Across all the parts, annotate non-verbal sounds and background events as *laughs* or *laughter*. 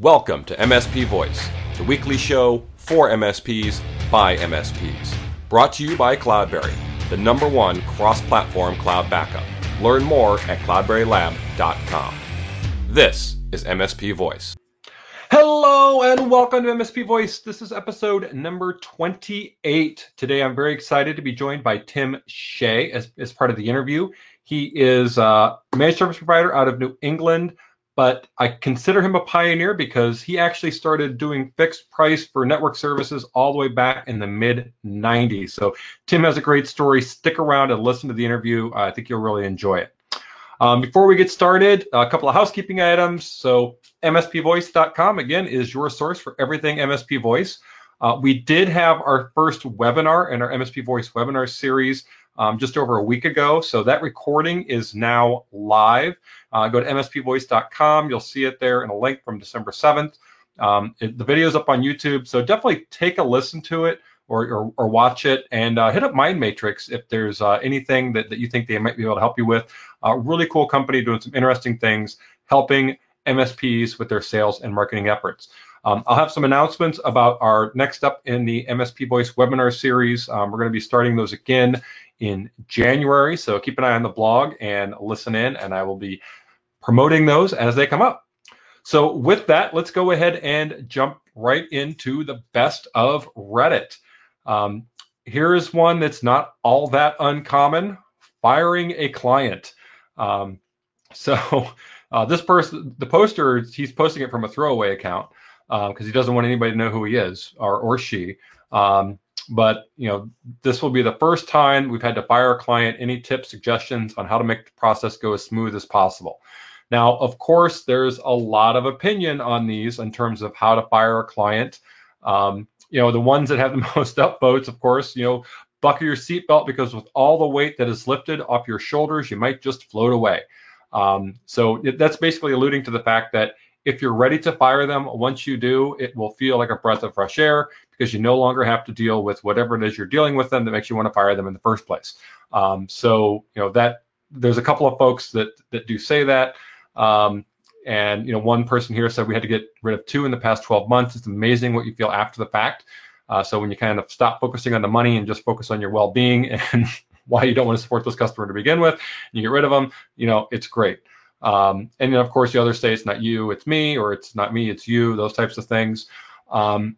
Welcome to MSP Voice, the weekly show for MSPs by MSPs. Brought to you by Cloudberry, the number one cross platform cloud backup. Learn more at cloudberrylab.com. This is MSP Voice. Hello and welcome to MSP Voice. This is episode number 28. Today I'm very excited to be joined by Tim Shea as, as part of the interview. He is a managed service provider out of New England but I consider him a pioneer because he actually started doing fixed price for network services all the way back in the mid 90s. So Tim has a great story. Stick around and listen to the interview. I think you'll really enjoy it. Um, before we get started, a couple of housekeeping items. So mspvoice.com again is your source for everything MSP Voice. Uh, we did have our first webinar in our MSP Voice webinar series um, just over a week ago. So that recording is now live. Uh, go to mspvoice.com. You'll see it there in a link from December 7th. Um, it, the video is up on YouTube, so definitely take a listen to it or, or, or watch it and uh, hit up MindMatrix if there's uh, anything that, that you think they might be able to help you with. Uh, really cool company doing some interesting things, helping MSPs with their sales and marketing efforts. Um, I'll have some announcements about our next up in the MSP Voice webinar series. Um, we're going to be starting those again in January. So keep an eye on the blog and listen in, and I will be promoting those as they come up. So with that, let's go ahead and jump right into the best of Reddit. Um, here is one that's not all that uncommon: firing a client. Um, *laughs* so uh, this person, the poster, he's posting it from a throwaway account because uh, he doesn't want anybody to know who he is or or she. Um, but you know, this will be the first time we've had to fire a client. Any tips, suggestions on how to make the process go as smooth as possible? Now, of course, there's a lot of opinion on these in terms of how to fire a client. Um, you know, the ones that have the *laughs* most upvotes, of course, you know, buckle your seatbelt because with all the weight that is lifted off your shoulders, you might just float away. Um, so that's basically alluding to the fact that if you're ready to fire them, once you do, it will feel like a breath of fresh air because you no longer have to deal with whatever it is you're dealing with them that makes you want to fire them in the first place. Um, so you know that there's a couple of folks that that do say that. Um, and you know, one person here said we had to get rid of two in the past 12 months. It's amazing what you feel after the fact. Uh, so when you kind of stop focusing on the money and just focus on your well-being *laughs* and why you don't want to support this customer to begin with, and you get rid of them, you know, it's great. Um, and then of course the other say it's not you, it's me, or it's not me, it's you, those types of things. Um,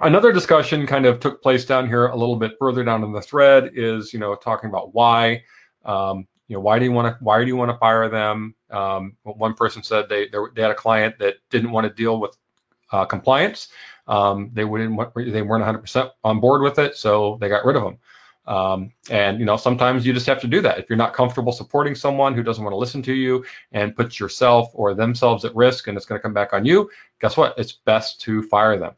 another discussion kind of took place down here a little bit further down in the thread is, you know, talking about why, um, you know, why do you want to, why do you want to fire them? Um, one person said they, they had a client that didn't want to deal with uh, compliance. Um, they wouldn't, they weren't 100% on board with it, so they got rid of them. Um, and you know, sometimes you just have to do that. If you're not comfortable supporting someone who doesn't want to listen to you and puts yourself or themselves at risk, and it's going to come back on you, guess what? It's best to fire them.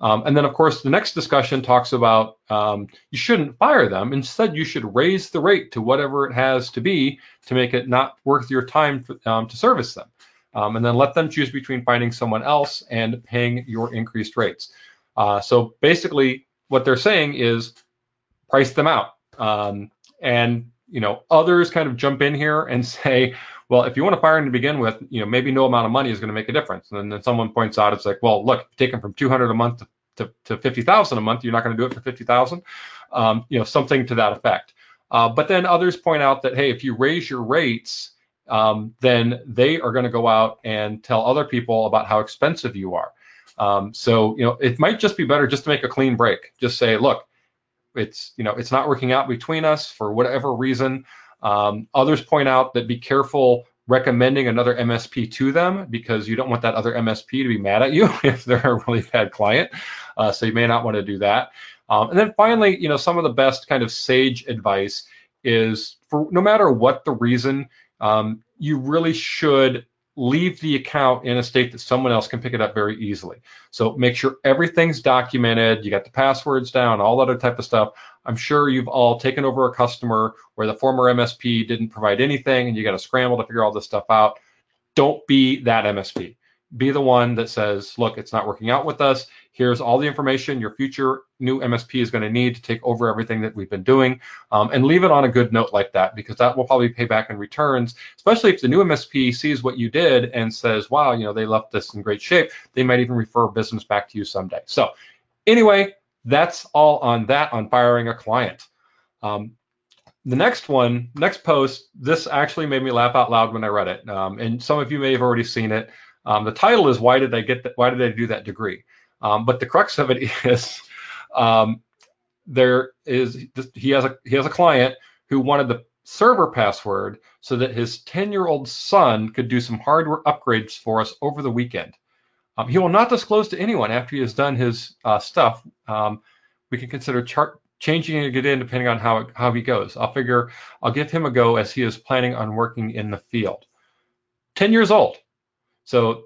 Um, and then, of course, the next discussion talks about um, you shouldn't fire them. Instead, you should raise the rate to whatever it has to be to make it not worth your time for, um, to service them. Um, and then let them choose between finding someone else and paying your increased rates. Uh, so basically, what they're saying is price them out. Um, and you know, others kind of jump in here and *laughs* say, well, if you want to fire them to begin with, you know, maybe no amount of money is going to make a difference. And then someone points out, it's like, well, look, take them from 200 a month to, to, to 50,000 a month, you're not going to do it for 50,000. Um, you know, something to that effect. Uh, but then others point out that, hey, if you raise your rates, um, then they are going to go out and tell other people about how expensive you are. Um, so, you know, it might just be better just to make a clean break. Just say, look, it's you know it's not working out between us for whatever reason. Um, others point out that be careful recommending another MSP to them because you don't want that other MSP to be mad at you *laughs* if they're a really bad client. Uh, so you may not want to do that. Um, and then finally, you know, some of the best kind of sage advice is for no matter what the reason, um, you really should leave the account in a state that someone else can pick it up very easily. So make sure everything's documented. You got the passwords down, all that other type of stuff. I'm sure you've all taken over a customer where the former MSP didn't provide anything and you got to scramble to figure all this stuff out. Don't be that MSP. Be the one that says, look, it's not working out with us. Here's all the information your future new MSP is going to need to take over everything that we've been doing, um, and leave it on a good note like that because that will probably pay back in returns. Especially if the new MSP sees what you did and says, "Wow, you know they left this in great shape." They might even refer business back to you someday. So, anyway, that's all on that on firing a client. Um, the next one, next post, this actually made me laugh out loud when I read it, um, and some of you may have already seen it. Um, the title is "Why did I get that? Why did I do that degree?" Um, but the crux of it *laughs* is um, there is he has a he has a client who wanted the server password so that his 10 year old son could do some hardware upgrades for us over the weekend. Um, he will not disclose to anyone after he has done his uh, stuff. Um, we can consider chart changing it in depending on how how he goes. I'll figure I'll give him a go as he is planning on working in the field. 10 years old. So,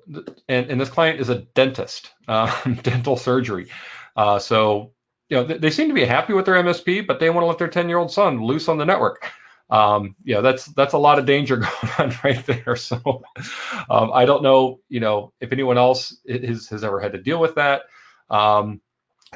and, and this client is a dentist, uh, *laughs* dental surgery. Uh, so, you know, they, they, seem to be happy with their MSP, but they want to let their 10 year old son loose on the network. Um, yeah, that's that's a lot of danger *laughs* going on right there. So, um, I don't know, you know, if anyone else has, has ever had to deal with that. Um,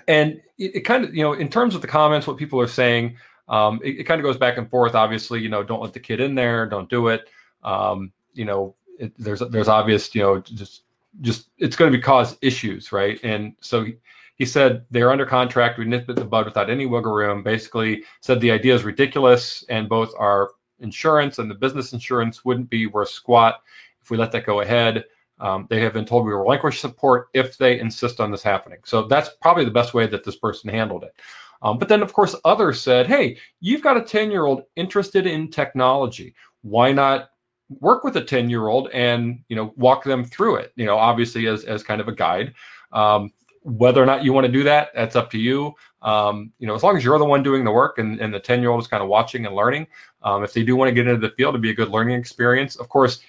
and it, it, kind of, you know, in terms of the comments, what people are saying, um, it, it, kind of goes back and forth. Obviously, you know, don't let the kid in there, don't do it. Um, you know, it, there's there's obvious, you know, just just it's going to be cause issues, right? And so he, he said they're under contract. We nip it the bud without any wiggle room. Basically, said the idea is ridiculous, and both our insurance and the business insurance wouldn't be worth squat if we let that go ahead. Um, they have been told we relinquish support if they insist on this happening. So that's probably the best way that this person handled it. Um, but then, of course, others said, hey, you've got a 10 year old interested in technology. Why not work with a 10 year old and you know walk them through it you know obviously as, as kind of a guide. Um, whether or not you want to do that that's up to you. Um, you know as long as you're the one doing the work and, and the 10 year old is kind of watching and learning um, if they do want to get into the field to be a good learning experience of course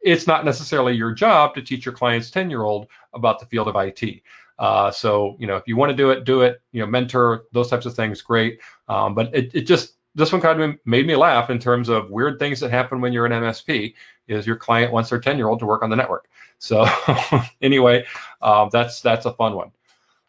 it's not necessarily your job to teach your client's 10 year old about the field of it uh, so you know if you want to do it do it. You know mentor those types of things great. Um, but it, it just this one kind of made me laugh in terms of weird things that happen when you're an MSP. Is your client wants their 10 year old to work on the network? So *laughs* anyway, um, that's that's a fun one.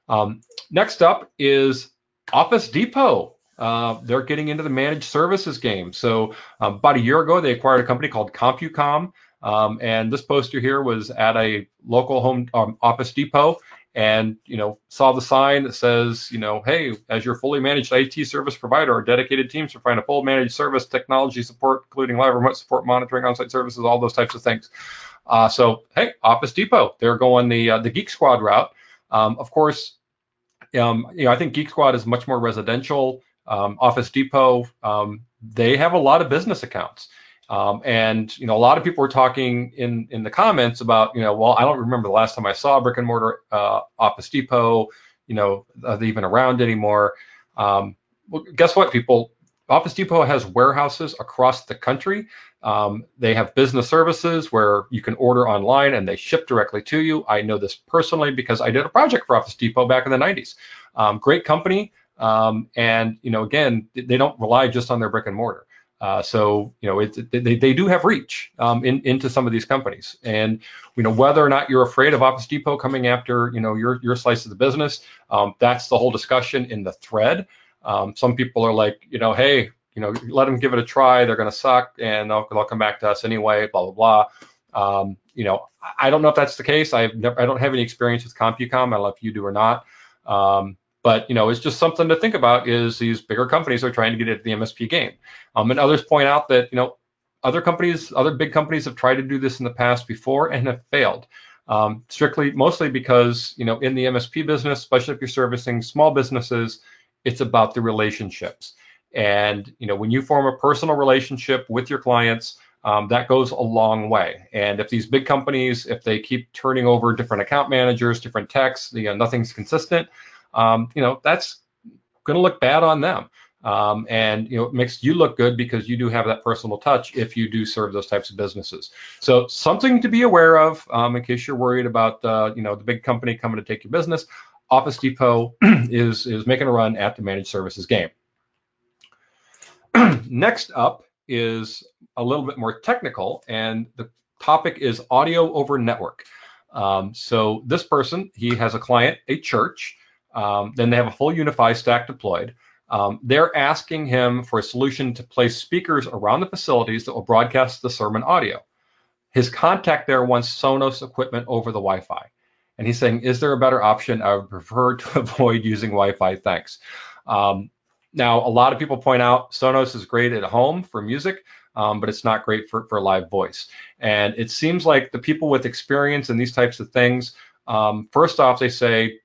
Um, next up is Office Depot. Uh, they're getting into the managed services game. So um, about a year ago, they acquired a company called CompuCom. Um, and this poster here was at a local home um, Office Depot, and you know saw the sign that says you know hey as your fully managed IT service provider our dedicated teams provide a full managed service technology support including live remote support monitoring on-site services all those types of things. Uh, so hey Office Depot they're going the uh, the Geek Squad route. Um, of course um, you know I think Geek Squad is much more residential. Um, Office Depot um, they have a lot of business accounts um, and you know, a lot of people were talking in in the comments about you know, well, I don't remember the last time I saw a brick and mortar uh, Office Depot. You know, are they even around anymore? Um, well, guess what, people? Office Depot has warehouses across the country. Um, they have business services where you can order online and they ship directly to you. I know this personally because I did a project for Office Depot back in the 90s. Um, great company, um, and you know, again, they don't rely just on their brick and mortar. Uh, so you know it, they, they do have reach um, in, into some of these companies, and you know whether or not you're afraid of Office Depot coming after you know your your slice of the business, um, that's the whole discussion in the thread. Um, some people are like, you know, hey, you know, let them give it a try. They're going to suck, and they'll, they'll come back to us anyway. Blah blah blah. Um, you know, I don't know if that's the case. I've never, I don't have any experience with CompuCom. I don't know if you do or not. Um, but you know, it's just something to think about. Is these bigger companies are trying to get into the MSP game, um, and others point out that you know other companies, other big companies have tried to do this in the past before and have failed. Um, strictly, mostly because you know in the MSP business, especially if you're servicing small businesses, it's about the relationships. And you know when you form a personal relationship with your clients, um, that goes a long way. And if these big companies, if they keep turning over different account managers, different techs, you know, nothing's consistent um, you know, that's going to look bad on them. Um, and you know it makes you look good because you do have that personal touch if you do serve those types of businesses. So something to be aware of um, in case you're worried about uh, you know the big company coming to take your business. Office Depot *clears throat* is is making a run at the managed services game. *clears throat* Next up is a little bit more technical, and the topic is audio over network. Um, so this person, he has a client, a church. Um, then they have a full UniFi stack deployed. Um, they're asking him for a solution to place speakers around the facilities that will broadcast the sermon audio. His contact there wants Sonos equipment over the Wi-Fi, and he's saying, "Is there a better option? I would prefer to *laughs* avoid using Wi-Fi. Thanks." Um, now, a lot of people point out Sonos is great at home for music, um, but it's not great for, for live voice. And it seems like the people with experience in these types of things, um, first off, they say,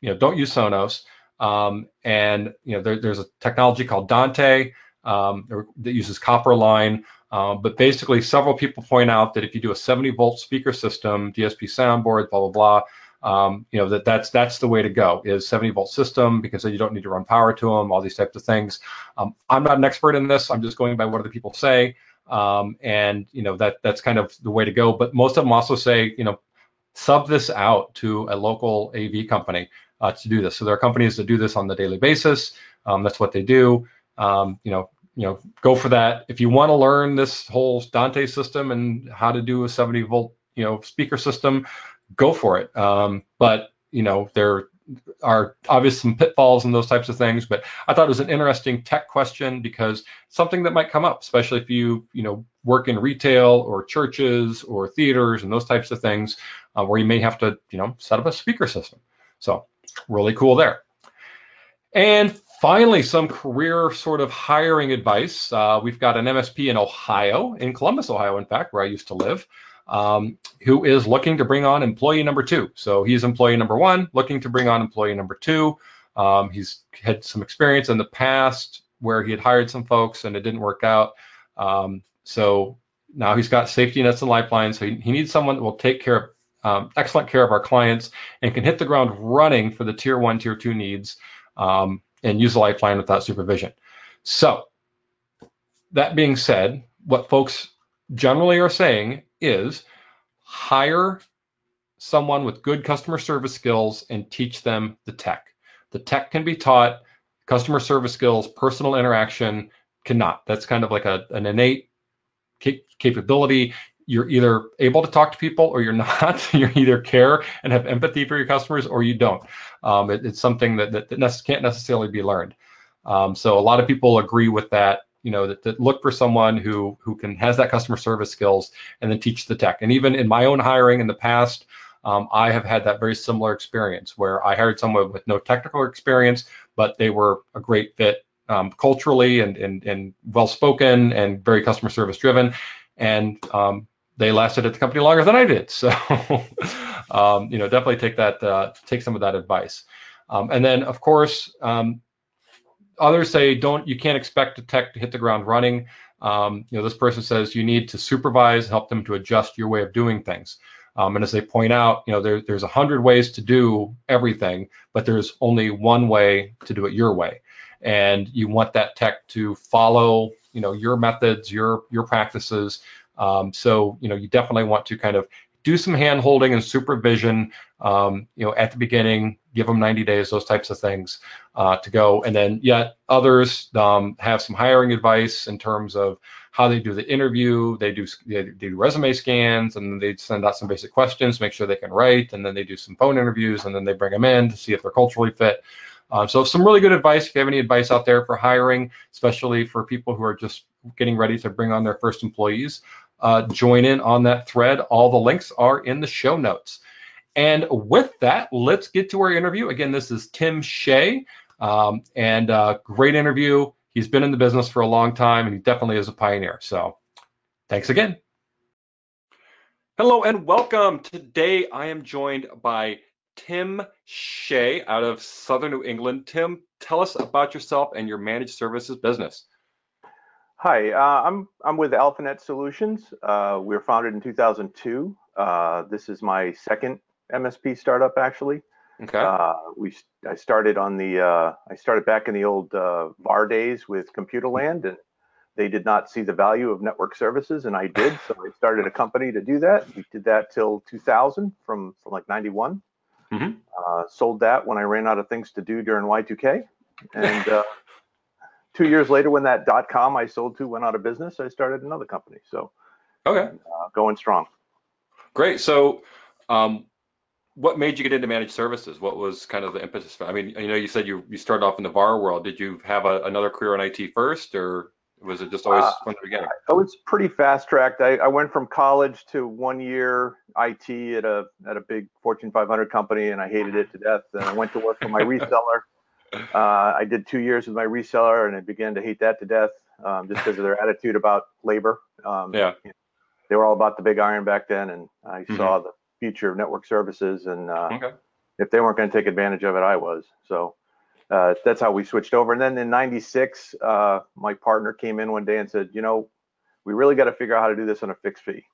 you know, don't use Sonos. Um, and you know, there, there's a technology called Dante um, that uses copper line. Um, but basically, several people point out that if you do a 70 volt speaker system, DSP soundboard, blah blah blah, um, you know that that's that's the way to go is 70 volt system because then you don't need to run power to them all these types of things. Um, i'm not an expert in this. I'm just going by what other people say. Um, and you know that that's kind of the way to go. But most of them also say you know sub this out to a local av company uh, to do this so there are companies that do this on the daily basis um, that's what they do um, you know you know go for that if you want to learn this whole dante system and how to do a 70 volt you know speaker system go for it. Um, but you know, there are obviously some pitfalls and those types of things. But I thought it was an interesting tech question because something that might come up, especially if you you know work in retail or churches or theaters and those types of things, uh, where you may have to you know set up a speaker system. So really cool there. And finally, some career sort of hiring advice. Uh, we've got an MSP in Ohio, in Columbus, Ohio, in fact, where I used to live um, who is looking to bring on employee number two. So he's employee number one, looking to bring on employee number two. Um, he's had some experience in the past where he had hired some folks and it didn't work out. Um, so now he's got safety nets and lifelines. So he, he needs someone that will take care of um, excellent care of our clients and can hit the ground running for the tier one, tier two needs um, and use the lifeline without supervision. So that being said, what folks generally are saying is hire someone with good customer service skills and teach them the tech. The tech can be taught, customer service skills, personal interaction cannot. That's kind of like a, an innate capability. You're either able to talk to people or you're *laughs* not. you either care and have empathy for your customers or you don't. Um, it, it's something that, that, that can't necessarily be learned. Um, so a lot of people agree with that you know that, that, look for someone who who can has that customer service skills and then teach the tech and even in my own hiring in the past um, i have had that very similar experience where i hired someone with no technical experience but they were a great fit um, culturally and, and and well spoken and very customer service driven and um, they lasted at the company longer than i did *laughs* so um, you know definitely take that uh, take some of that advice um, and then of course um, others say don't you can't expect a tech to hit the ground running. Um, you know, this person says you need to supervise, help them to adjust your way of doing things. Um, and as they point out, you know, there, there's a hundred ways to do everything, but there's only one way to do it your way. And you want that tech to follow, you know, your methods, your your practices. Um, so, you know, you definitely want to kind of do some hand holding and supervision, um, you know, at the beginning, give them 90 days, those types of things uh, to go. And then yet others um, have some hiring advice in terms of how they do the interview. They do they do resume scans and they send out some basic questions, make sure they can write, and then they do some phone interviews, and then they bring them in to see if they're culturally fit. Um, so some really good advice. If you have any advice out there for hiring, especially for people who are just getting ready to bring on their first employees, uh, join in on that thread. All the links are in the show notes. And with that, let's get to our interview. Again, this is Tim Shea, um, and uh, great interview. He's been in the business for a long time, and he definitely is a pioneer. So, thanks again. Hello and welcome. Today, I am joined by Tim Shea out of Southern New England. Tim, tell us about yourself and your managed services business. Hi, uh, I'm I'm with AlphaNet Solutions. Uh, we were founded in 2002. Uh, this is my second MSP startup, actually. Okay. Uh, we I started on the uh, I started back in the old uh, VAR days with Computerland, and they did not see the value of network services, and I did. So I started a company to do that. We did that till 2000, from from like 91. Mm-hmm. sold that when I ran out of things to do during Y2K, and two years later, when that dot com I sold to went out of business, I started another company. So, okay, uh, going strong. Great. So, Um, what made you get into managed services? What was kind of the impetus? For, I mean, you know, you said you you started off in the VAR world. Did you have a, another career in IT first, or was it just always uh, from the beginning? I was pretty fast tracked. I, I, went from college to one year IT at a at a big Fortune 500 company, and I hated it to death. And I went to work for my *laughs* reseller. Uh, I did two years with my reseller, and I began to hate that to death um, just because of their attitude about labor. Um, yeah, they were all about the big iron back then, and I mm-hmm. saw the future of network services. And uh, okay. if they weren't going to take advantage of it, I was. So uh, that's how we switched over. And then in '96, uh, my partner came in one day and said, "You know, we really got to figure out how to do this on a fixed fee."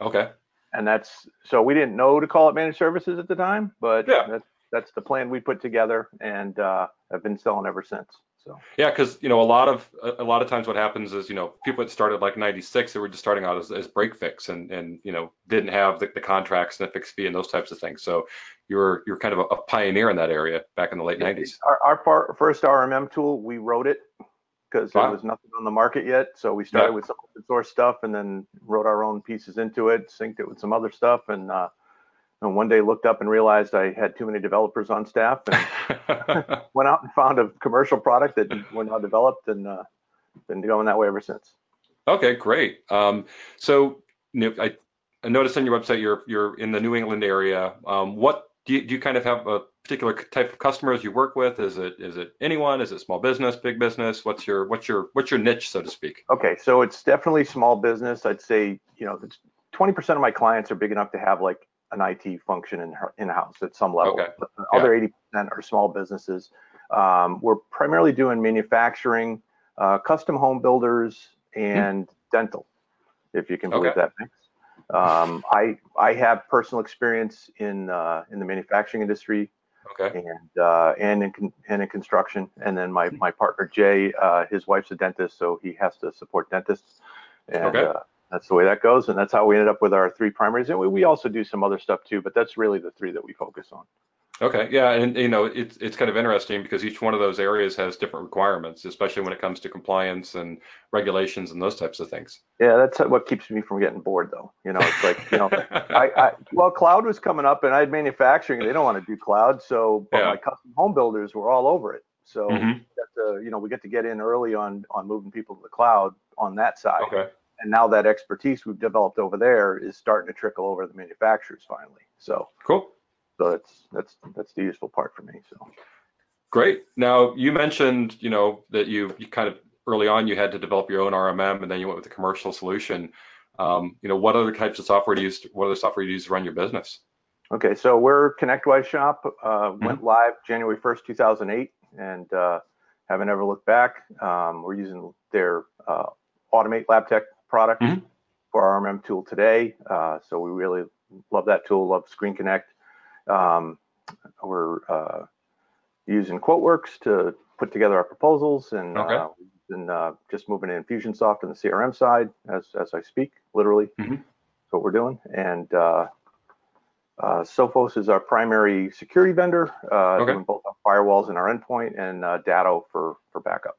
Okay. And that's so we didn't know to call it managed services at the time, but yeah. that's that's the plan we put together, and uh, have been selling ever since. So yeah, because you know a lot of a lot of times what happens is you know people that started like '96 they were just starting out as, as break fix and and you know didn't have the, the contracts and the fixed fee and those types of things. So you're you're kind of a, a pioneer in that area back in the late '90s. Our, our far, first RMM tool we wrote it because wow. there was nothing on the market yet. So we started yeah. with some open source stuff and then wrote our own pieces into it, synced it with some other stuff, and uh, and one day looked up and realized I had too many developers on staff and *laughs* went out and found a commercial product that we're now developed and uh, been going that way ever since. Okay, great. Um, so you know, I, I, noticed on your website you're you're in the New England area. Um, what do you, do you kind of have a particular type of customers you work with? Is it is it anyone? Is it small business, big business? What's your what's your what's your niche, so to speak? Okay, so it's definitely small business. I'd say you know 20% of my clients are big enough to have like an IT function in in house at some level. Okay. But the other eighty percent are small businesses. Um, we're primarily doing manufacturing, uh, custom home builders, and mm-hmm. dental, if you can believe okay. that mix. Um, I I have personal experience in uh, in the manufacturing industry. Okay. And uh, and in and in construction, and then my my partner Jay, uh, his wife's a dentist, so he has to support dentists. And, okay uh, that's the way that goes, and that's how we ended up with our three primaries. And we, we also do some other stuff too, but that's really the three that we focus on. Okay, yeah, and you know it's it's kind of interesting because each one of those areas has different requirements, especially when it comes to compliance and regulations and those types of things. Yeah, that's what keeps me from getting bored, though. You know, it's like you know, *laughs* I, I well, cloud was coming up, and I had manufacturing. They don't want to do cloud, so but yeah. my custom home builders were all over it. So mm-hmm. to, you know, we get to get in early on on moving people to the cloud on that side. Okay and now that expertise we've developed over there is starting to trickle over to the manufacturers finally. So cool. So that's that's that's the useful part for me. So great. Now you mentioned you know that you you kind of early on you had to develop your own RMM and then you went with a commercial solution. Um, you know what other types of software do you use? What other software do you use to run your business? Okay, so we're ConnectWise Shop. Uh, mm-hmm. Went live January 1st, 2008, and uh, haven't ever looked back. Um, we're using their uh, Automate LabTech product mm-hmm. for our RMM tool today. Uh, so we really love that tool, love ScreenConnect. Um, we're uh, using QuoteWorks to put together our proposals and okay. uh, and uh, just moving in Infusionsoft on the CRM side as, as I speak, literally. Mm-hmm. That's what we're doing. And uh, uh, Sophos is our primary security vendor, uh, okay. doing both our firewalls and our endpoint, and uh, Datto for for backup.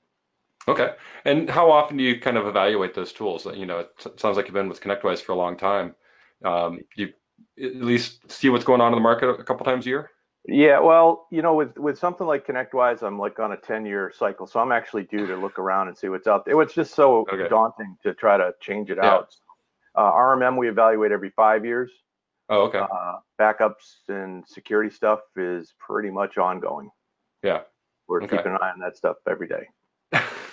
Okay. And how often do you kind of evaluate those tools? You know, it sounds like you've been with ConnectWise for a long time. Um, you at least see what's going on in the market a couple times a year? Yeah, well, you know, with with something like ConnectWise, I'm like on a 10 year cycle, so I'm actually due to look around and see what's out there. It's just so okay. daunting to try to change it yeah. out. Uh, RMM we evaluate every five years. Oh, okay. Uh, backups and security stuff is pretty much ongoing. Yeah, we're okay. keeping an eye on that stuff every day.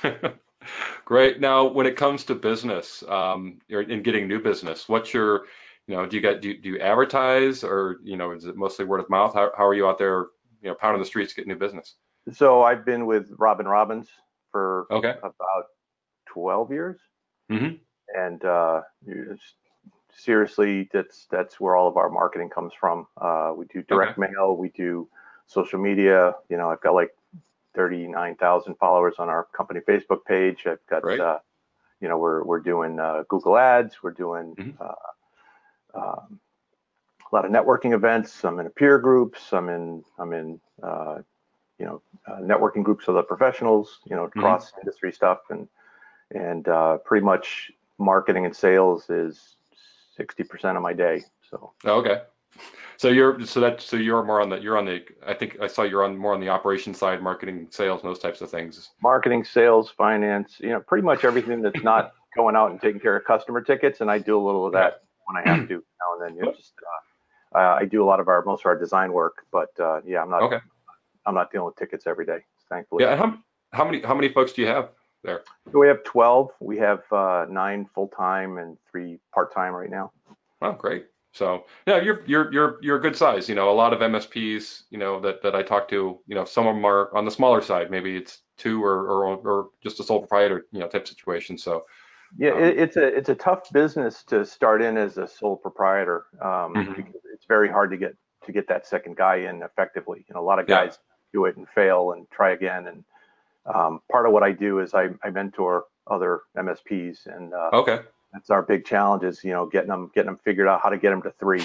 *laughs* Great. Now, when it comes to business, um, in getting new business, what's your, you know, do you get do you, do you advertise or you know is it mostly word of mouth? How, how are you out there, you know, pounding the streets getting new business? So I've been with Robin Robins for okay. about 12 years, mm-hmm. and uh, seriously, that's that's where all of our marketing comes from. Uh, we do direct okay. mail, we do social media. You know, I've got like 39,000 followers on our company Facebook page. I've got, right. uh, you know, we're, we're doing uh, Google Ads. We're doing mm-hmm. uh, um, a lot of networking events. I'm in peer groups. I'm in, I'm in, uh, you know, uh, networking groups of the professionals, you know, cross mm-hmm. industry stuff. And, and uh, pretty much marketing and sales is 60% of my day. So, oh, okay. So you're so that so you're more on the you're on the I think I saw you're on more on the operation side, marketing, sales, those types of things. Marketing, sales, finance, you know, pretty much everything that's *coughs* not going out and taking care of customer tickets, and I do a little of that when I have to *clears throat* now and then. You know, just uh, uh, I do a lot of our most of our design work, but uh, yeah, I'm not Okay. I'm not dealing with tickets every day, thankfully. Yeah. How how many how many folks do you have there? We have 12. We have uh, nine full time and three part time right now. Oh, great. So yeah, you're you're you're you're a good size. You know, a lot of MSPs, you know, that that I talk to, you know, some of them are on the smaller side. Maybe it's two or or, or just a sole proprietor, you know, type situation. So Yeah, Um, it, it's a it's a tough business to start in as a sole proprietor um, Mhm. it's very hard to get to get that second guy in effectively. You know, a lot of Yeah. guys do it and fail and try again. And um, part of what I do is I, I mentor other MSPs, and uh, okay, that's our big challenge is you know getting them getting them figured out how to get them to three.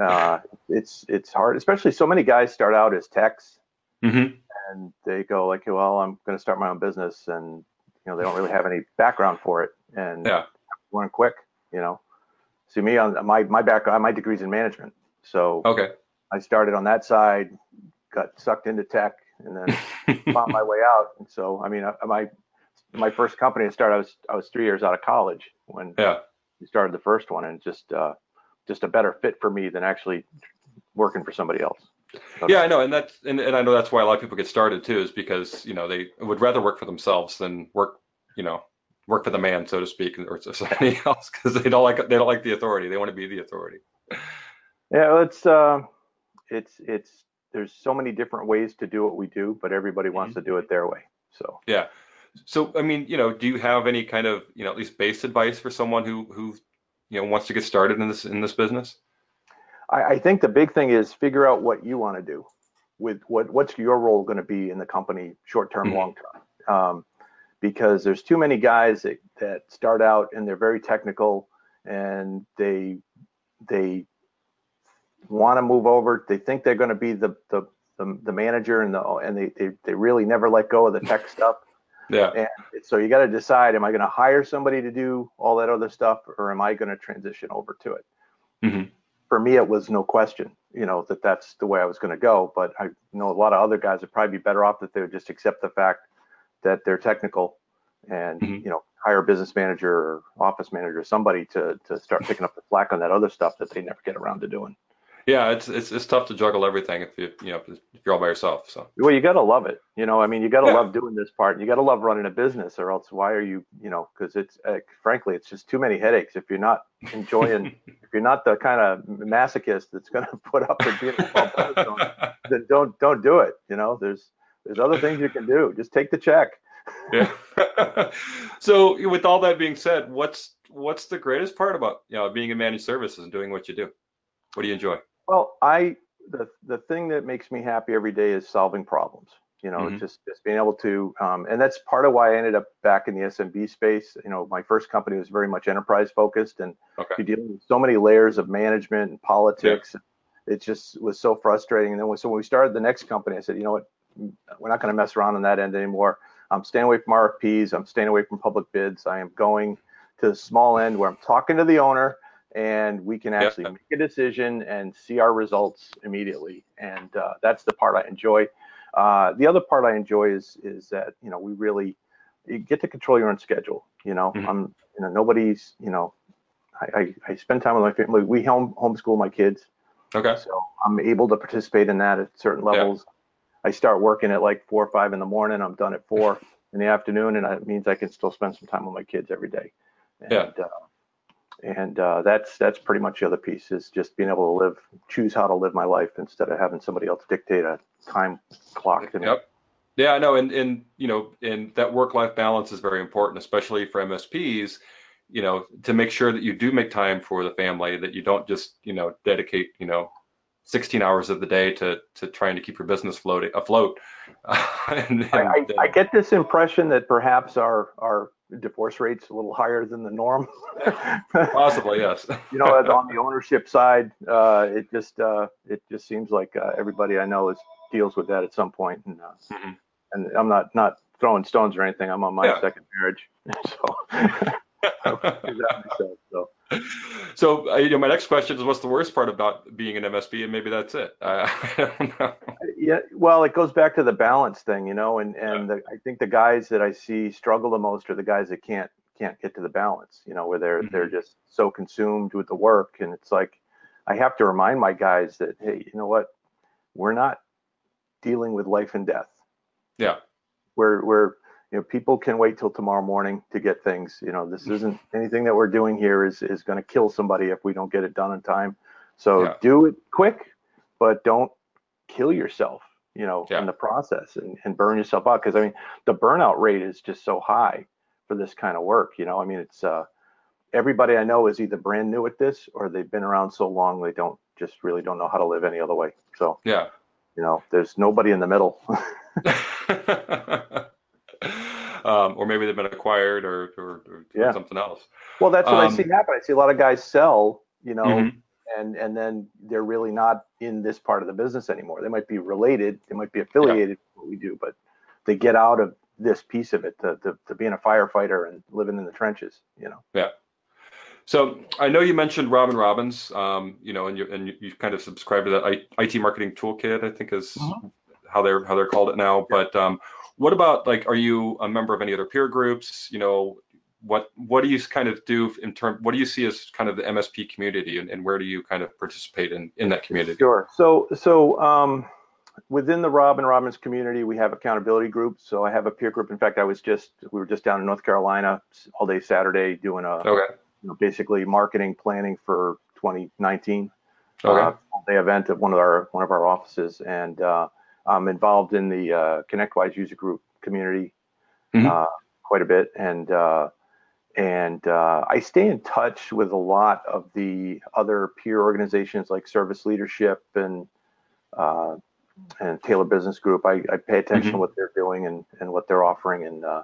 Uh, it's it's hard, especially so many guys start out as techs hmm and they go like, well, I'm going to start my own business, and you know they don't really have any background for it, and Yeah. learn quick. You know, see me on my my background, my degrees in management, so okay, I started on that side, got sucked into tech, and then found my *laughs* way out. And so, I mean, I, my my first company I started, I was I was three years out of college when yeah, we started the first one, and just uh, just a better fit for me than actually working for somebody else. yeah. I know, and that's and, and I know that's why a lot of people get started too, is because you know they would rather work for themselves than work, you know, work for the man, so to speak, or *laughs* somebody else, because they don't like they don't like the authority. They want to be the authority. Yeah, well, it's uh, it's it's there's so many different ways to do what we do, but everybody wants to do it their way. So Yeah. So, I mean, you know, do you have any kind of, you know, at least base advice for someone who, who, you know, wants to get started in this, in this business? I, I think the big thing is figure out what you want to do with what what's your role going to be in the company, short term, Mhm. long term. Um, because there's too many guys that, that start out and they're very technical and they they want to move over. They think they're going to be the the the, the manager and the and they, they they really never let go of the tech *laughs* stuff. Yeah. And so you got to decide: Am I going to hire somebody to do all that other stuff, or am I going to transition over to it? Mhm. For me, it was no question, you know, that that's the way I was going to go. But I know a lot of other guys would probably be better off that they would just accept the fact that they're technical, and Mhm. you know, hire a business manager or office manager, somebody to to start picking up the slack on that other stuff that they never get around to doing. Yeah. It's, it's, it's tough to juggle everything if you, you know, if you're all by yourself. So, Well, you got to love it. You know, I mean, you got to Yeah. love doing this part. You got to love running a business, or else why are you, you know, because it's uh, frankly, it's just too many headaches. If you're not enjoying, *laughs* if you're not the kind of masochist that's going *laughs* to put up with being a small business owner, *laughs* then don't don't do it. You know, there's there's other things you can do. Just take the check. yeah. so with all that being said, what's, what's the greatest part about, you know, being in managed services and doing what you do? What do you enjoy? Well, I the the thing that makes me happy every day is solving problems. You know, Mhm. just just being able to, um, and that's part of why I ended up back in the SMB space. You know, my first company was very much enterprise focused, and Okay. you're dealing with so many layers of management and politics. It just was so frustrating. And then when, so when we started the next company, I said, you know what, we're not going to mess around on that end anymore. I'm staying away from RFPs. I'm staying away from public bids. I am going to the small end where I'm talking to the owner and we can actually Yeah. make a decision and see our results immediately. And uh, that's the part I enjoy. Uh, the other part I enjoy is is that you know we really you get to control your own schedule. You know, Mhm. I'm you know nobody's you know I, I, I spend time with my family. We home homeschool my kids, Okay. so I'm able to participate in that at certain Yeah. levels. I start working at like four or five in the morning. I'm done at four *laughs* in the afternoon, and it means I can still spend some time with my kids every day. And, Yeah. Uh, and uh, that's that's pretty much the other piece is just being able to live, choose how to live my life instead of having somebody else dictate a time clock to me. Yep. Yeah, I know, and and you know, and that work-life balance is very important, especially for MSPs. You know, to make sure that you do make time for the family, that you don't just you know dedicate you know 16 hours of the day to to trying to keep your business floating afloat. and, *laughs* and, I, I, uh, I get this impression that perhaps our our divorce rate's a little higher than the norm. *laughs* possibly yes. *laughs* you know, on the ownership side, uh, it just uh, it just seems like uh, everybody I know is deals with that at some point, and uh, Mhm. and I'm not not throwing stones or anything. I'm on my Yeah. second marriage, *laughs* so I do that myself. So *laughs* so uh, you know, my next question is, what's the worst part about being an MSP? And maybe that's it. I, *laughs* I don't know. Yeah, well, it goes back to the balance thing, you know, and and yeah. the, I think the guys that I see struggle the most are the guys that can't can't get to the balance, you know, where they're mm-hmm. they're just so consumed with the work, and it's like I have to remind my guys that hey, you know what, we're not dealing with life and death. Yeah, we're we're you know people can wait till tomorrow morning to get things. You know, this isn't *laughs* anything that we're doing here is is going to kill somebody if we don't get it done in time. So yeah. do it quick, but don't kill yourself. You know, yeah. in the process and, and burn yourself out because I mean the burnout rate is just so high for this kind of work. You know, I mean, it's uh, everybody I know is either brand new at this or they've been around so long they don't just really don't know how to live any other way. So yeah, you know, there's nobody in the middle. *laughs* *laughs* um, or maybe they've been acquired or, or, or yeah. something else. Well, that's what um, I see happen. I see a lot of guys sell, you know, mm-hmm. and and then they're really not in this part of the business anymore. They might be related, they might be affiliated yeah. with what we do, but they get out of this piece of it to, to, to being a firefighter and living in the trenches, you know? Yeah. So I know you mentioned Robin Robins, um, you know, and you and you kind of subscribe to that IT marketing toolkit, I think is mm-hmm. How they're how they're called it now. But um, what about like, are you a member of any other peer groups? You know, what what do you kind of do in term? What do you see as kind of the MSP community, and, and where do you kind of participate in in that community? Sure. So so um, within the Robin Robins community, we have accountability groups. So I have a peer group. In fact, I was just we were just down in North Carolina all day Saturday doing a okay. you know, basically marketing planning for 2019 okay. uh, day event at one of our one of our offices, and uh, I'm involved in the uh, ConnectWise user group community mm-hmm. uh, quite a bit, and uh, and uh, I stay in touch with a lot of the other peer organizations like Service Leadership and uh, and Taylor Business Group. I, I pay attention mm-hmm. to what they're doing and, and what they're offering, and uh,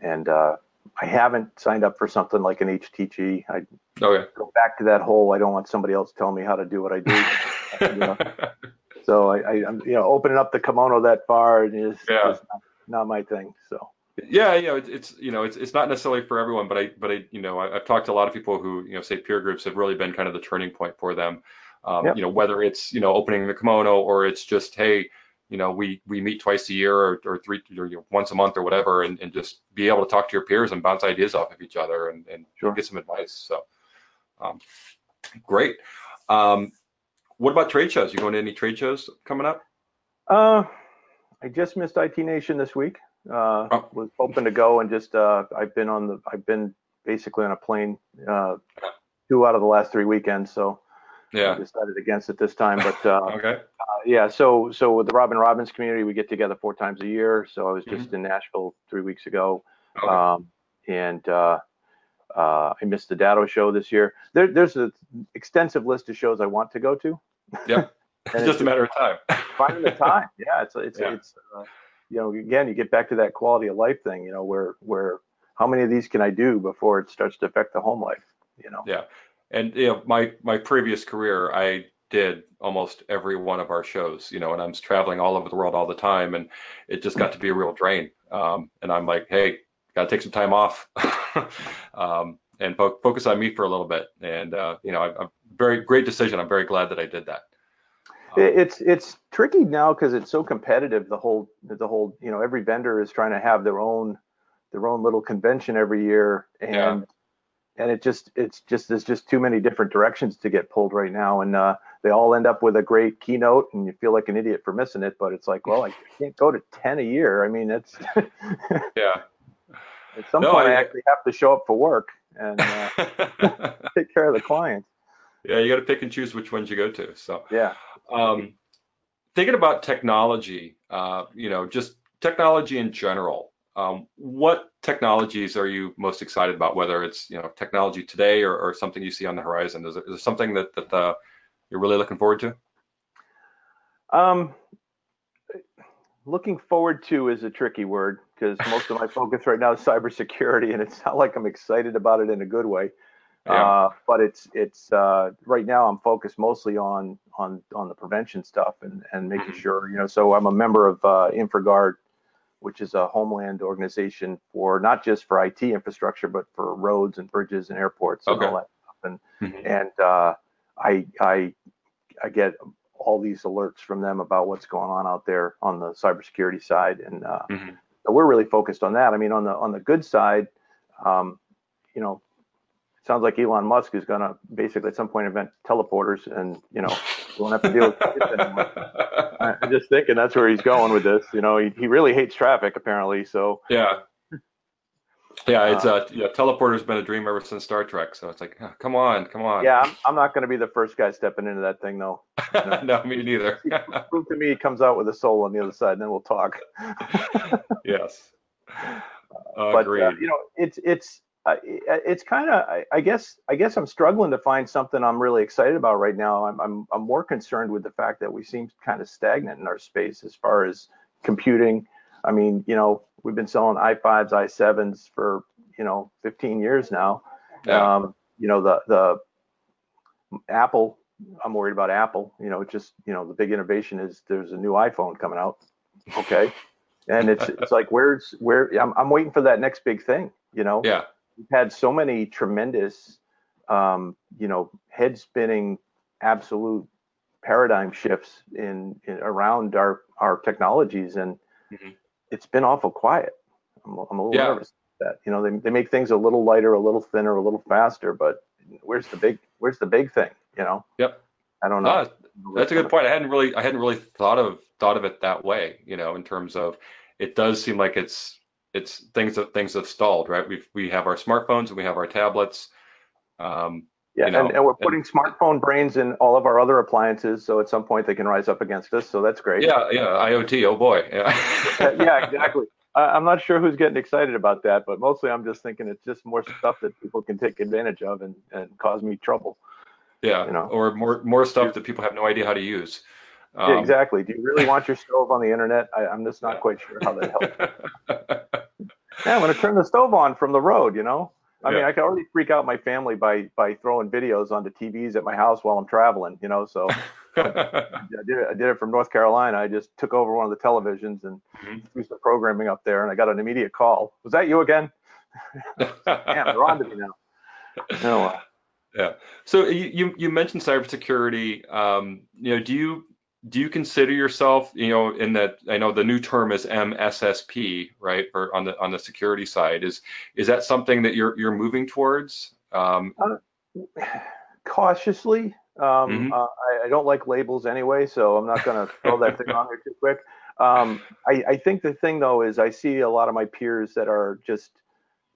and uh, I haven't signed up for something like an HTG. I okay. go back to that whole. I don't want somebody else telling me how to do what I do. *laughs* you know? So I, I, am you know opening up the kimono that far is, yeah. is not, not, my thing. So. Yeah, you know, it's, it's you know, it's it's not necessarily for everyone, but I but I you know I, have talked to a lot of people who you know say peer groups have really been kind of the turning point for them. Um, yep. You know, whether it's you know opening the kimono or it's just hey, you know, we we meet twice a year or, or three or you know, once a month or whatever, and, and just be able to talk to your peers and bounce ideas off of each other and, and sure. get some advice. So, um, great. Um, what about trade shows? You going to any trade shows coming up? Uh, I just missed IT Nation this week. Uh, oh. Was hoping to go and just uh, I've been on the I've been basically on a plane uh, two out of the last three weekends, so yeah, I decided against it this time. But uh, *laughs* okay, uh, yeah. So so with the Robin Robins community, we get together four times a year. So I was just mm-hmm. in Nashville three weeks ago, okay. um, and uh, uh, I missed the Datto show this year. There, there's an extensive list of shows I want to go to. Yeah, it's *laughs* just a matter of time. *laughs* finding the time. Yeah, it's it's yeah. it's uh, you know again you get back to that quality of life thing. You know where where how many of these can I do before it starts to affect the home life? You know. Yeah and you know my my previous career i did almost every one of our shows you know and i'm traveling all over the world all the time and it just got to be a real drain um, and i'm like hey gotta take some time off *laughs* um, and fo- focus on me for a little bit. And uh, you know I, am very great decision. I'm very glad that i did that. Um, it's it's tricky now because it's so competitive the whole the whole you know every vendor is trying to have their own their own little convention every year. And yeah. and it just it's just there's just too many different directions to get pulled right now. And uh, they all end up with a great keynote and you feel like an idiot for missing it but it's like well i can't go to 10 a year. I mean it's yeah. *laughs* at some no, point I, I, actually have to show up for work and uh, *laughs* take care of the clients yeah you got to pick and choose which ones you go to so yeah um, thinking about technology uh, you know just technology in general um, what technologies are you most excited about? Whether it's you know technology today or, or something you see on the horizon, is there, is there something that that uh, you're really looking forward to? Um, looking forward to is a tricky word because most of my *laughs* focus right now is cybersecurity, and it's not like I'm excited about it in a good way. Yeah. Uh, but it's it's uh, right now I'm focused mostly on on on the prevention stuff and and making mm-hmm. sure you know. So I'm a member of uh, InfraGard which is a homeland organization for not just for IT infrastructure, but for roads and bridges and airports okay. and all that. and mm-hmm. and uh, I I I get all these alerts from them about what's going on out there on the cybersecurity side, and uh, mm-hmm. so we're really focused on that. I mean, on the on the good side, um, you know, sounds like Elon Musk is going to basically at some point invent teleporters, and you know, we won't have to deal with it anymore. *laughs* I'm just thinking that's where he's going with this. You know, he, he really hates traffic apparently. So yeah, yeah, it's uh, uh yeah, teleporter's been a dream ever since Star Trek. So it's like, oh, come on, come on. Yeah, I'm, I'm not going to be the first guy stepping into that thing though. *laughs* no, me neither. Prove to me he comes out with a soul on the other side, and then we'll talk. *laughs* yes. Uh, *laughs* but uh, you know, it's it's uh, it's kind of I, I, guess I guess I'm struggling to find something I'm really excited about right now. I'm I'm I'm more concerned with the fact that we seem kind of stagnant in our space as far as computing. I mean, you know, we've been selling i5s, i7s for you know 15 years now. Yeah. Um, you know, the the Apple. I'm worried about Apple. You know, just you know, the big innovation is there's a new iPhone coming out. Okay. and it's *laughs* it's like where's where I'm I'm waiting for that next big thing. You know. Yeah we've had so many tremendous, um, you know, head spinning, absolute paradigm shifts in, in, around our our technologies, and mm-hmm. It's been awful quiet. I'm, I'm a little yeah. nervous that you know they, they make things a little lighter, a little thinner, a little faster, but where's the big where's the big thing? You know? Yep. I don't know. that's a good point. I hadn't really I hadn't really thought of thought of it that way. You know, in terms of it does seem like it's it's things that things have stalled, right? We we have our smartphones and we have our tablets. Um, yeah, you know, and, and, we're putting and, smartphone brains in all of our other appliances, so at some point they can rise up against us. So that's great. Yeah, yeah, IoT. Oh boy. Yeah. yeah, exactly. I'm not sure who's getting excited about that, but mostly I'm just thinking it's just more stuff that people can take advantage of and, and cause me trouble. Yeah, you know? or more more stuff that people have no idea how to use. Um, yeah, exactly. Do you really want your stove on the internet? I, am just not quite sure how that helps. *laughs* yeah, I'm going to turn the stove on from the road. You know, I yeah. mean, I can already freak out my family by by throwing videos onto TVs at my house while I'm traveling. You know, so *laughs* I, did it. I did it from North Carolina. I just took over one of the televisions and mm-hmm. threw some programming up there, and I got an immediate call. Was that you again? *laughs* Damn, they're on to me now. Oh, *laughs* yeah. So you you mentioned cybersecurity. Um, you know, do you do you consider yourself, you know, in that I know the new term is MSSP, right, or on the on the security side is is that something that you're you're moving towards? Um, uh, cautiously. Um, mm-hmm. uh, I, I, don't like labels anyway, so I'm not going to throw that thing on there too quick. Um, I, I think the thing though is I see a lot of my peers that are just,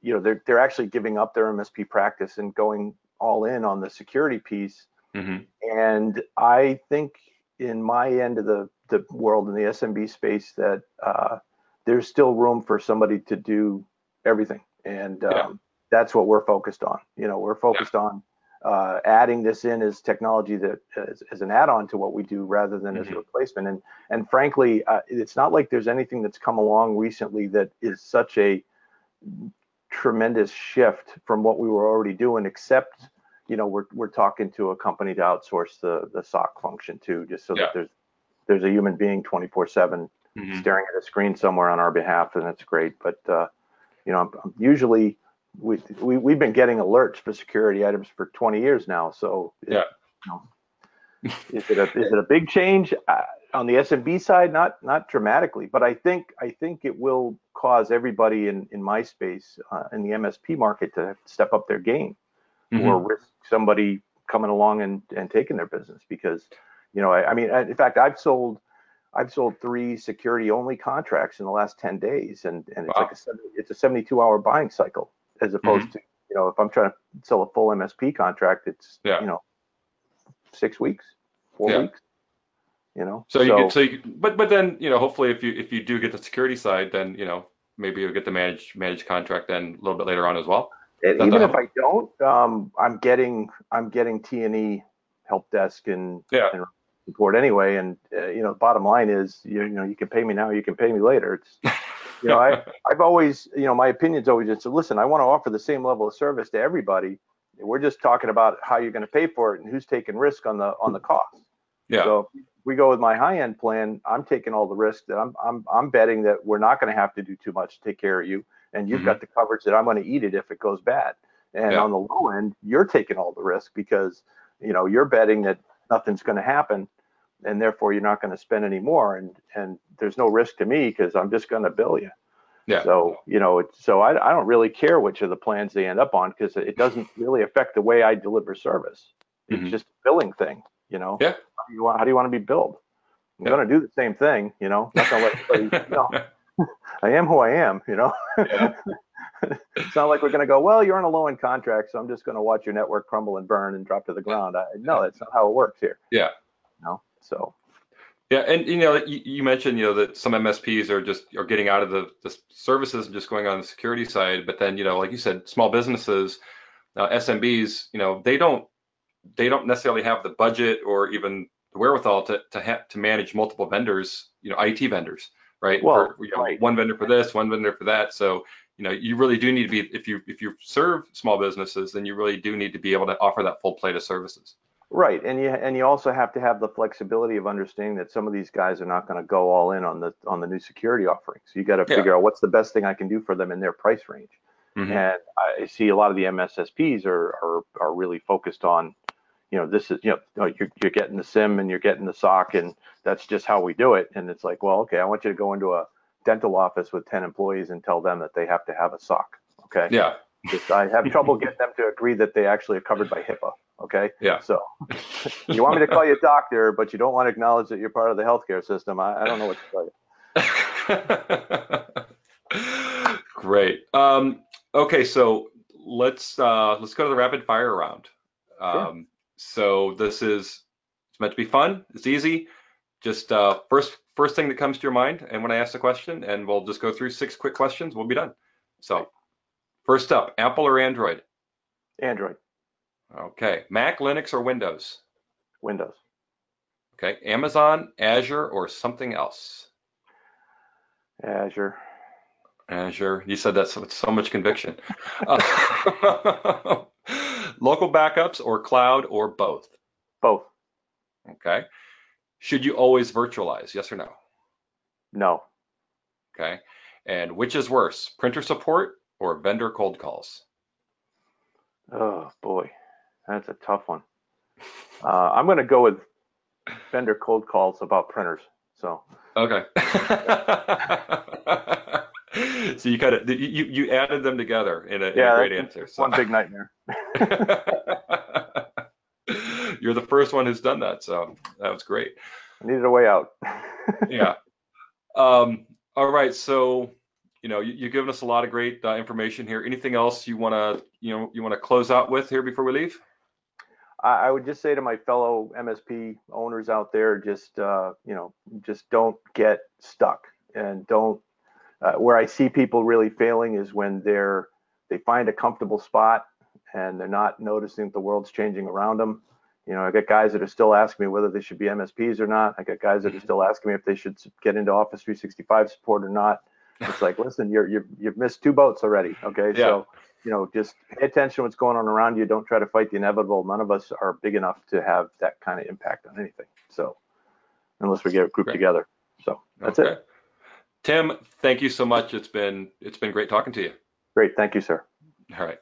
you know, they're they're actually giving up their MSP practice and going all in on the security piece. Mm-hmm. And I think in my end of the, the world in the SMB space that uh, there's still room for somebody to do everything. And um, yeah. that's what we're focused on. You know, we're focused yeah. on uh, adding this in as technology that as, as, an add-on to what we do rather than mm-hmm. as a mm-hmm. replacement. And and frankly, uh, it's not like there's anything that's come along recently that is such a tremendous shift from what we were already doing, except you know, we're we're talking to a company to outsource the the SOC function too, just so yeah. that there's there's a human being 24 7 mm-hmm. staring at a screen somewhere on our behalf, and that's great. But uh, you know, I'm, I'm usually we, we we've been getting alerts for security items for 20 years now. So yeah, you know, is it a is it a big change uh, on the SMB side? Not not dramatically, but I think I think it will cause everybody in in my space uh, in the MSP market to step up their game mm-hmm. or risk somebody coming along and, and taking their business because you know I, I mean in fact I've sold I've sold three security only contracts in the last 10 days and, and it's wow. like a it's a 72 hour buying cycle as opposed mm-hmm. to you know if I'm trying to sell a full MSP contract it's yeah. you know six weeks four yeah. weeks you know so, so you get so you, but but then you know hopefully if you if you do get the security side then you know maybe you'll get the managed managed contract then a little bit later on as well even if I don't, um, I'm getting I'm getting T and E help desk and, yeah. and support anyway. And uh, you know, bottom line is you, you know you can pay me now, you can pay me later. It's you know I *laughs* I've always you know my opinion's always just listen. I want to offer the same level of service to everybody. We're just talking about how you're going to pay for it and who's taking risk on the on the cost. Yeah. So we go with my high end plan. I'm taking all the risk that I'm I'm I'm betting that we're not going to have to do too much to take care of you and you've mm-hmm. got the coverage that I'm going to eat it if it goes bad. And Yeah. on the low end, you're taking all the risk because you know you're betting that nothing's going to happen, and therefore you're not going to spend any more. And and there's no risk to me because I'm just going to bill you. Yeah. So you know, so I, I don't really care which of the plans they end up on because it doesn't *laughs* really affect the way I deliver service. It's Mhm. just a billing thing, you know. Yeah. How do you want? How do you want to be billed? I'm Yeah. going to do the same thing, you know. Not gonna let everybody, you *laughs* know, I am who I am, you know. Yeah. *laughs* it's not like we're going to go. Well, you're on a low end contract, so I'm just going to watch your network crumble and burn and drop to the ground. I, no, that's not how it works here. Yeah. You know. So Yeah, and you know, you, you mentioned you know that some MSPs are just are getting out of the, the services and just going on the security side, but then you know, like you said, small businesses, uh, SMBs, you know, they don't they don't necessarily have the budget or even the wherewithal to to ha- to manage multiple vendors, you know, IT vendors, right? Well, For, you know, right. one vendor for this, one vendor for that. So you know, you really do need to be if you if you serve small businesses, then you really do need to be able to offer that full plate of services. Right, and you and you also have to have the flexibility of understanding that some of these guys are not going to go all in on the on the new security offerings. You got to Yeah. figure out what's the best thing I can do for them in their price range. Mhm. And I see a lot of the MSSPs are are, are really focused on, you know, this is you know you're, you're getting the SIEM and you're getting the SOC and that's just how we do it. And it's like, well, okay, I want you to go into a dental office with ten employees and tell them that they have to have a SOC. Okay. Yeah, Just, I have trouble getting them to agree that they actually are covered by HIPAA. Okay. Yeah. So you want me to call you a doctor, but you don't want to acknowledge that you're part of the healthcare system. I, I don't know what to tell you. *laughs* Great. Um, okay, so let's uh, let's go to the rapid fire round. Um, So this is it's meant to be fun. It's easy. Just uh, first first thing that comes to your mind, and when I ask the question, and we'll just go through six quick questions. We'll be done. So first up, Apple or Android? Android, Okay, Mac, Linux, or Windows? Windows, Okay, Amazon, Azure, or something else? Azure, Azure. You said that with so much conviction. Uh, *laughs* *laughs* *laughs* local backups or cloud or both. both. Okay. Should you always virtualize? Yes or no? No. Okay. And which is worse, printer support or vendor cold calls? Oh boy, that's a tough one. Uh, I'm going to go with vendor cold calls about printers. So Okay. *laughs* *laughs* *laughs* so you kind of you you added them together in a, in a great answer. So. one big nightmare. *laughs* You're the first one who's done that, so that was great. I needed a way out. *laughs* yeah. Um, all right. So, you know, you, you've given us a lot of great uh, information here. Anything else you want to, you know, you want to close out with here before we leave? I, I would just say to my fellow MSP owners out there, just uh, you know, just don't get stuck and don't. Uh, where I see people really failing is when they're they find a comfortable spot and they're not noticing that the world's changing around them. You know, I got guys that are still asking me whether they should be MSPs or not. I got guys that are still asking me if they should get into Office 365 support or not. It's like, listen, you're, you're you've missed two boats already. Okay, Yeah. so you know, just pay attention to what's going on around you. Don't try to fight the inevitable. None of us are big enough to have that kind of impact on anything. So, unless we get a group Great. together. So that's okay. it. Tim, thank you so much. It's been it's been great talking to you. Great. Thank you, sir. All right.